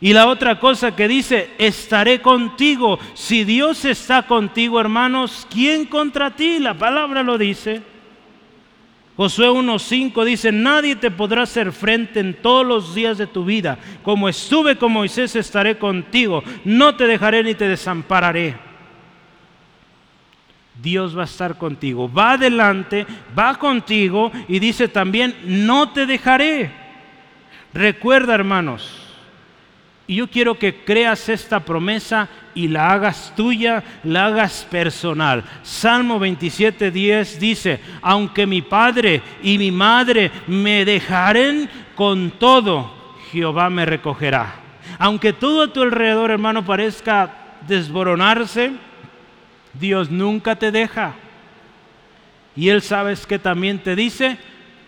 Y la otra cosa que dice, estaré contigo. Si Dios está contigo, hermanos, ¿quién contra ti? La palabra lo dice. Josué 1.5 dice, nadie te podrá hacer frente en todos los días de tu vida. Como estuve con Moisés, estaré contigo. No te dejaré ni te desampararé. Dios va a estar contigo. Va adelante, va contigo y dice también, no te dejaré. Recuerda, hermanos, y yo quiero que creas esta promesa y la hagas tuya, la hagas personal. Salmo 27, 10 dice, aunque mi padre y mi madre me dejaren, con todo Jehová me recogerá. Aunque todo a tu alrededor, hermano, parezca desboronarse, Dios nunca te deja. Y Él sabes que también te dice,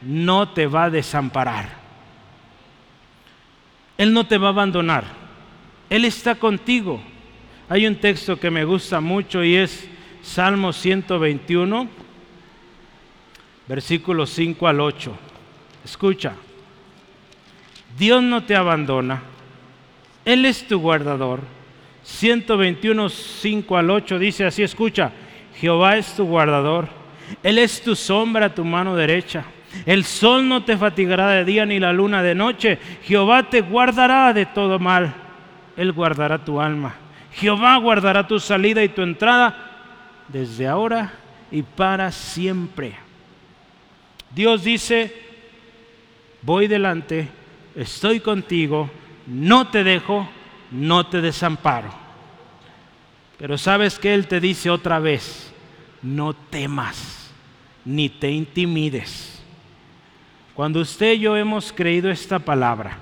no te va a desamparar. Él no te va a abandonar. Él está contigo. Hay un texto que me gusta mucho y es Salmo 121, versículos 5 al 8. Escucha, Dios no te abandona. Él es tu guardador. 121, 5 al 8 dice así, escucha, Jehová es tu guardador. Él es tu sombra, tu mano derecha. El sol no te fatigará de día ni la luna de noche. Jehová te guardará de todo mal. Él guardará tu alma. Jehová guardará tu salida y tu entrada desde ahora y para siempre. Dios dice, voy delante, estoy contigo, no te dejo, no te desamparo. Pero sabes que Él te dice otra vez, no temas, ni te intimides cuando usted y yo hemos creído esta palabra,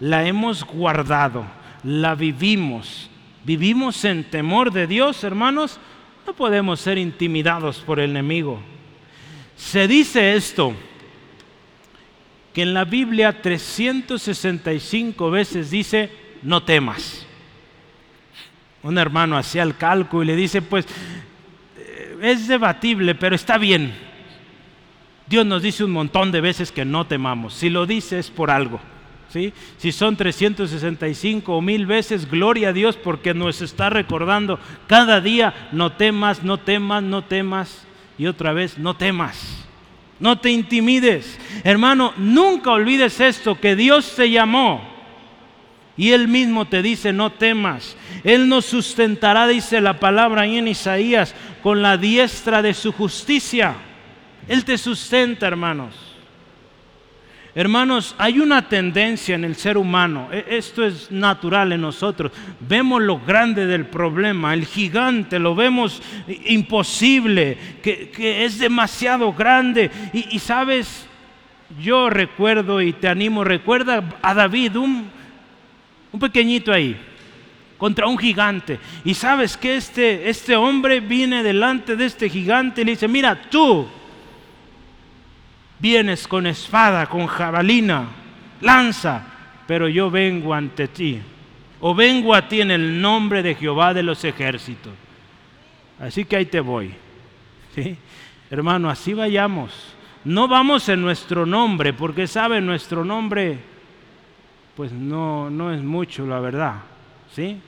la hemos guardado, la vivimos, vivimos en temor de Dios, hermanos, no podemos ser intimidados por el enemigo. Se dice esto, que en la Biblia 365 veces dice, no temas. Un hermano hacía el cálculo y le dice, pues eh, es debatible, pero está bien. Dios nos dice un montón de veces que no temamos. Si lo dice es por algo. ¿sí? Si son 365 o mil veces, gloria a Dios porque nos está recordando cada día, no temas, no temas, no temas. Y otra vez, no temas. No te intimides. Hermano, nunca olvides esto, que Dios te llamó. Y Él mismo te dice, no temas. Él nos sustentará, dice la palabra en Isaías, con la diestra de su justicia. Él te sustenta, hermanos. Hermanos, hay una tendencia en el ser humano, e, esto es natural en nosotros, vemos lo grande del problema, el gigante, lo vemos imposible, que, es demasiado grande. Y, sabes, yo recuerdo y te animo, recuerda a David, un, un pequeñito ahí, contra un gigante. Y sabes que este, este hombre viene delante de este gigante y le dice, mira, tú vienes con espada, con jabalina, lanza, pero yo vengo ante ti, o vengo a ti en el nombre de Jehová de los ejércitos. Así que ahí te voy. ¿Sí? Hermano, así vayamos. No vamos en nuestro nombre, porque sabe, nuestro nombre, pues no, no es mucho, la verdad. ¿Sí?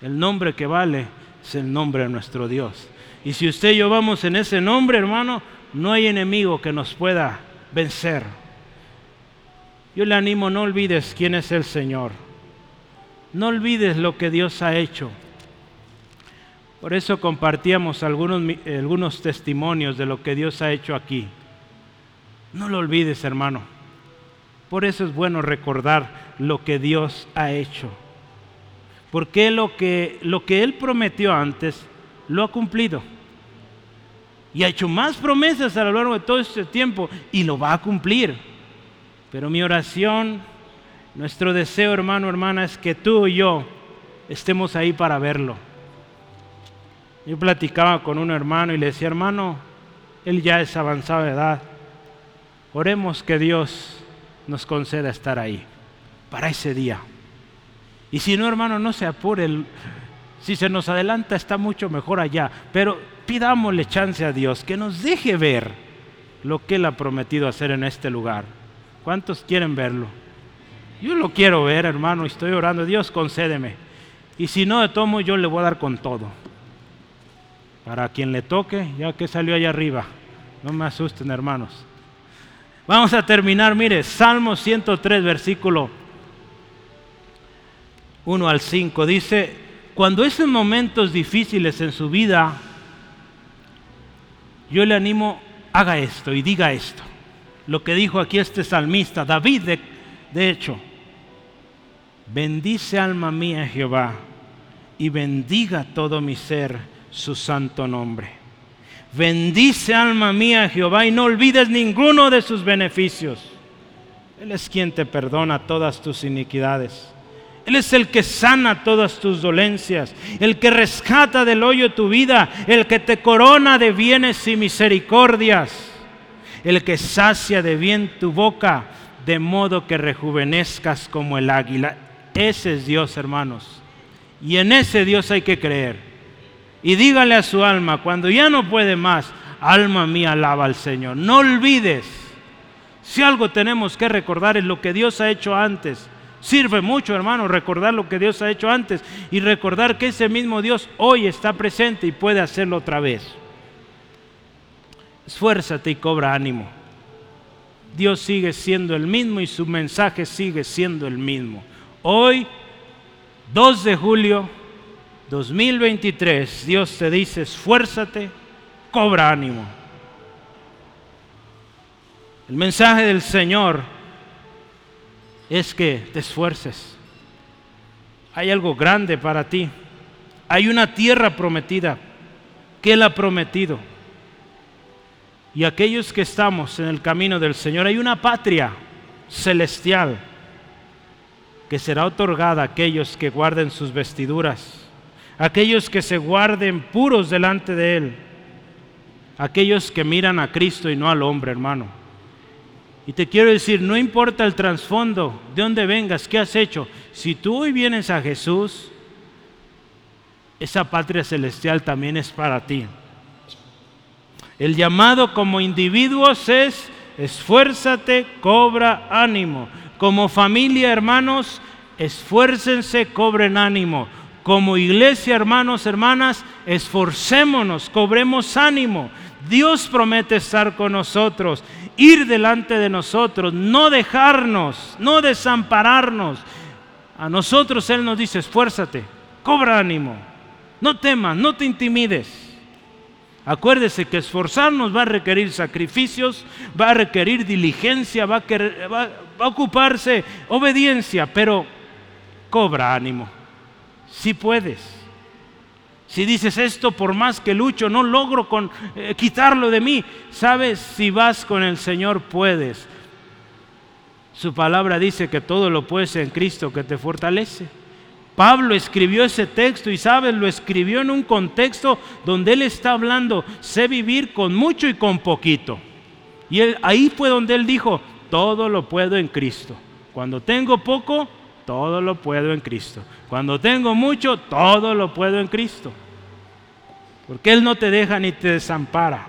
El nombre que vale es el nombre de nuestro Dios. Y si usted y yo vamos en ese nombre, hermano, no hay enemigo que nos pueda vencer. Yo le animo, no olvides quién es el Señor. No olvides lo que Dios ha hecho. Por eso compartíamos algunos, algunos testimonios de lo que Dios ha hecho aquí. No lo olvides, hermano. Por eso es bueno recordar lo que Dios ha hecho. Porque lo que, lo que Él prometió antes, lo ha cumplido. Y ha hecho más promesas a lo largo de todo este tiempo y lo va a cumplir. Pero mi oración, nuestro deseo, hermano, hermana, es que tú y yo estemos ahí para verlo. Yo platicaba con un hermano y le decía, hermano, él ya es avanzado de edad. Oremos que Dios nos conceda estar ahí para ese día. Y si no, hermano, no se apure. Si se nos adelanta, está mucho mejor allá. Pero pidámosle chance a Dios que nos deje ver lo que Él ha prometido hacer en este lugar. ¿Cuántos quieren verlo? Yo lo quiero ver, hermano, estoy orando. Dios, concédeme. Y si no, de tomo, yo le voy a dar con todo. Para quien le toque, ya que salió allá arriba. No me asusten, hermanos. Vamos a terminar, mire, Salmo 103, versículo 1 al 5. Dice, cuando es momentos difíciles en su vida, yo le animo, haga esto y diga esto. Lo que dijo aquí este salmista, David, de, de hecho, bendice alma mía Jehová y bendiga todo mi ser su santo nombre. Bendice alma mía Jehová y no olvides ninguno de sus beneficios. Él es quien te perdona todas tus iniquidades. Él es el que sana todas tus dolencias, el que rescata del hoyo tu vida, el que te corona de bienes y misericordias, el que sacia de bien tu boca, de modo que rejuvenezcas como el águila. Ese es Dios, hermanos. Y en ese Dios hay que creer. Y dígale a su alma, cuando ya no puede más, alma mía, alaba al Señor. No olvides, si algo tenemos que recordar es lo que Dios ha hecho antes. Sirve mucho, hermano, recordar lo que Dios ha hecho antes y recordar que ese mismo Dios hoy está presente y puede hacerlo otra vez. Esfuérzate y cobra ánimo. Dios sigue siendo el mismo y su mensaje sigue siendo el mismo. Hoy, 2 de julio 2023, Dios te dice, esfuérzate, cobra ánimo. El mensaje del Señor es que te esfuerces. Hay algo grande para ti. Hay una tierra prometida que Él ha prometido. Y aquellos que estamos en el camino del Señor, hay una patria celestial que será otorgada a aquellos que guarden sus vestiduras aquellos que se guarden puros delante de Él, aquellos que miran a Cristo y no al hombre, hermano. Y te quiero decir, no importa el trasfondo, de dónde vengas, qué has hecho, si tú hoy vienes a Jesús, esa patria celestial también es para ti. El llamado como individuos es esfuérzate, cobra ánimo. Como familia, hermanos, esfuércense, cobren ánimo como iglesia, hermanos, hermanas, esforcémonos, cobremos ánimo. Dios promete estar con nosotros, ir delante de nosotros, no dejarnos, no desampararnos. A nosotros Él nos dice, esfuérzate, cobra ánimo, no temas, no te intimides. Acuérdese que esforzarnos va a requerir sacrificios, va a requerir diligencia, va a, va a ocuparse obediencia, pero cobra ánimo si puedes. Si dices esto, por más que lucho, no logro con, eh, quitarlo de mí. Sabes, si vas con el Señor, puedes. Su palabra dice que todo lo puedes en Cristo que te fortalece. Pablo escribió ese texto y sabes, lo escribió en un contexto donde él está hablando, sé vivir con mucho y con poquito. Y ahí fue donde él dijo, todo lo puedo en Cristo. Cuando tengo poco, todo lo puedo en Cristo. Cuando tengo mucho, todo lo puedo en Cristo. Porque Él no te deja ni te desampara.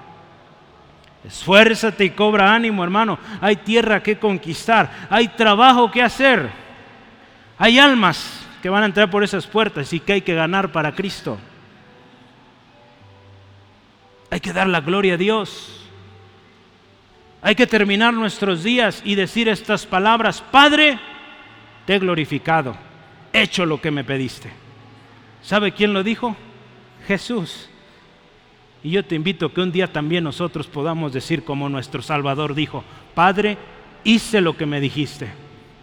Esfuérzate y cobra ánimo, hermano. Hay tierra que conquistar, hay trabajo que hacer. Hay almas que van a entrar por esas puertas y que hay que ganar para Cristo. Hay que dar la gloria a Dios. Hay que terminar nuestros días y decir estas palabras, Padre, te he glorificado, hecho lo que me pediste. ¿Sabe quién lo dijo? Jesús. Y yo te invito que un día también nosotros podamos decir como nuestro Salvador dijo, Padre, hice lo que me dijiste,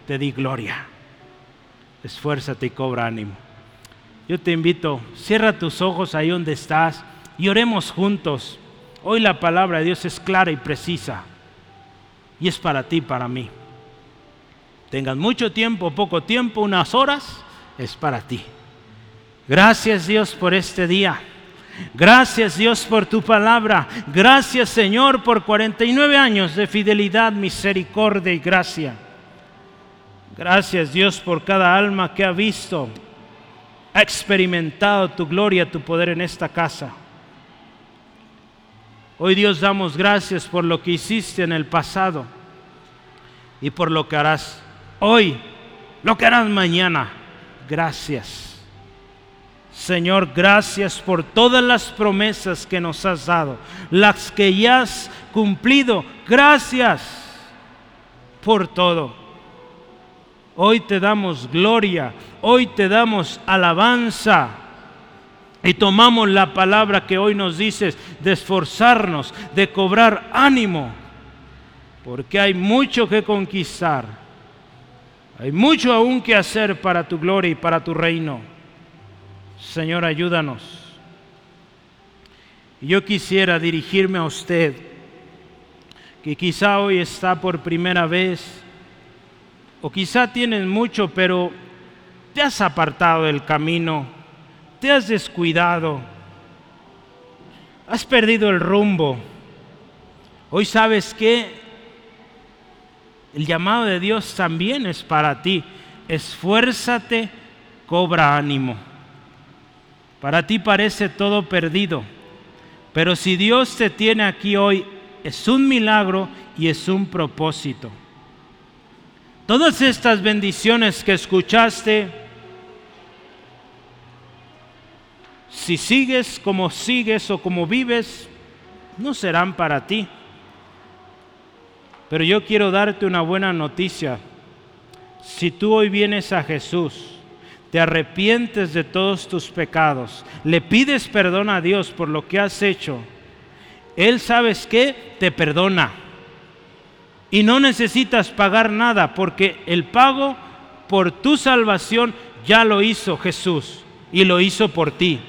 te di gloria. Esfuérzate y cobra ánimo. yo te invito, cierra tus ojos ahí donde estás y oremos juntos. Hoy la palabra de Dios es clara y precisa y es para ti, para mí. Tengas mucho tiempo, poco tiempo, unas horas, es para ti. Gracias Dios por este día. Gracias Dios por tu palabra. Gracias Señor por 49 años de fidelidad, misericordia y gracia. Gracias Dios por cada alma que ha visto ha experimentado tu gloria, tu poder en esta casa. Hoy Dios damos gracias por lo que hiciste en el pasado y por lo que harás hoy, lo que harás mañana. Gracias. Señor, gracias por todas las promesas que nos has dado, las que ya has cumplido. Gracias por todo. Hoy te damos gloria, hoy te damos alabanza. Y tomamos la palabra que hoy nos dices de esforzarnos, de cobrar ánimo, porque hay mucho que conquistar. Hay mucho aún que hacer para tu gloria y para tu reino. Señor, ayúdanos. Yo quisiera dirigirme a usted, que quizá hoy está por primera vez o quizá tienes mucho, pero te has apartado del camino, te has descuidado, has perdido el rumbo. Hoy sabes que el llamado de Dios también es para ti. Esfuérzate, cobra ánimo. Para ti parece todo perdido, pero si Dios te tiene aquí hoy, es un milagro y es un propósito. Todas estas bendiciones que escuchaste, si sigues como sigues o como vives, no serán para ti. Pero yo quiero darte una buena noticia. Si tú hoy vienes a Jesús, te arrepientes de todos tus pecados, le pides perdón a Dios por lo que has hecho, Él sabes que te perdona. Y no necesitas pagar nada porque el pago por tu salvación ya lo hizo Jesús y lo hizo por ti.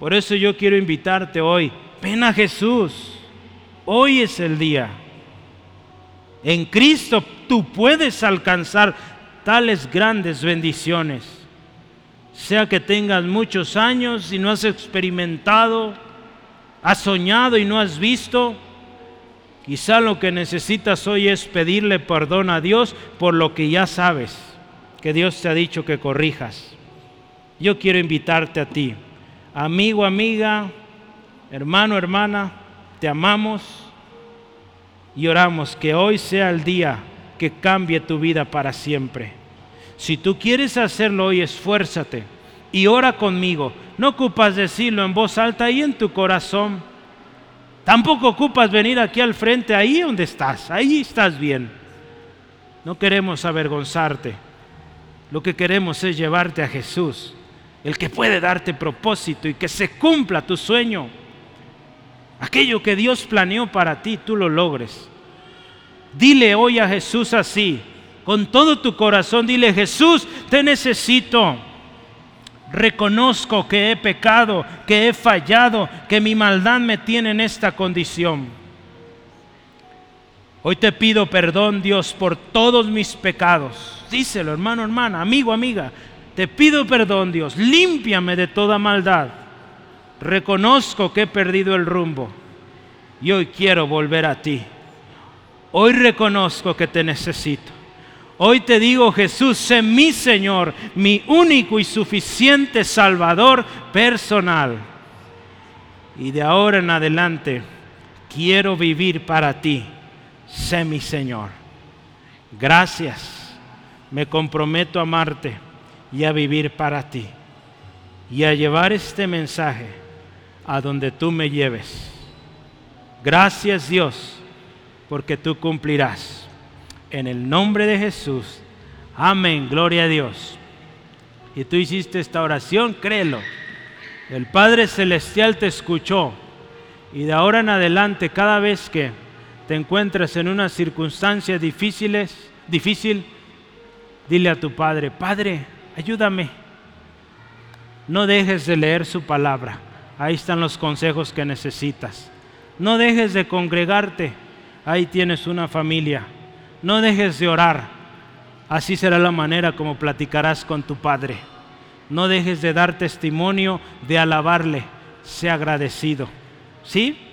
Por eso yo quiero invitarte hoy, ven a Jesús. Hoy es el día. En Cristo tú puedes alcanzar tales grandes bendiciones. Sea que tengas muchos años y no has experimentado, has soñado y no has visto, Quizá lo que necesitas hoy es pedirle perdón a Dios por lo que ya sabes, que Dios te ha dicho que corrijas. Yo quiero invitarte a ti, amigo, amiga, hermano, hermana, te amamos y oramos que hoy sea el día que cambie tu vida para siempre. Si tú quieres hacerlo hoy, esfuérzate y ora conmigo. No ocupas decirlo en voz alta y en tu corazón Tampoco ocupas venir aquí al frente, ahí donde estás, ahí estás bien. No queremos avergonzarte. Lo que queremos es llevarte a Jesús, el que puede darte propósito y que se cumpla tu sueño. Aquello que Dios planeó para ti, tú lo logres. Dile hoy a Jesús así, con todo tu corazón, dile, Jesús, te necesito. Reconozco que he pecado, que he fallado, que mi maldad me tiene en esta condición. Hoy te pido perdón, Dios, por todos mis pecados. Díselo, hermano, hermana, amigo, amiga. Te pido perdón, Dios. Límpiame de toda maldad. Reconozco que he perdido el rumbo y hoy quiero volver a ti. Hoy reconozco que te necesito. Hoy te digo, Jesús, sé mi Señor, mi único y suficiente Salvador personal. Y de ahora en adelante quiero vivir para ti. Sé mi Señor. Gracias. Me comprometo a amarte y a vivir para ti. Y a llevar este mensaje a donde tú me lleves. Gracias Dios, porque tú cumplirás en el nombre de Jesús. Amén, gloria a Dios. Y tú hiciste esta oración, créelo. El Padre Celestial te escuchó. Y de ahora en adelante, cada vez que te encuentres en una circunstancia difíciles, difícil, dile a tu Padre, Padre, ayúdame. No dejes de leer su palabra. Ahí están los consejos que necesitas. No dejes de congregarte. Ahí tienes una familia. No dejes de orar. Así será la manera como platicarás con tu Padre. No dejes de dar testimonio, de alabarle. Sea agradecido. ¿Sí?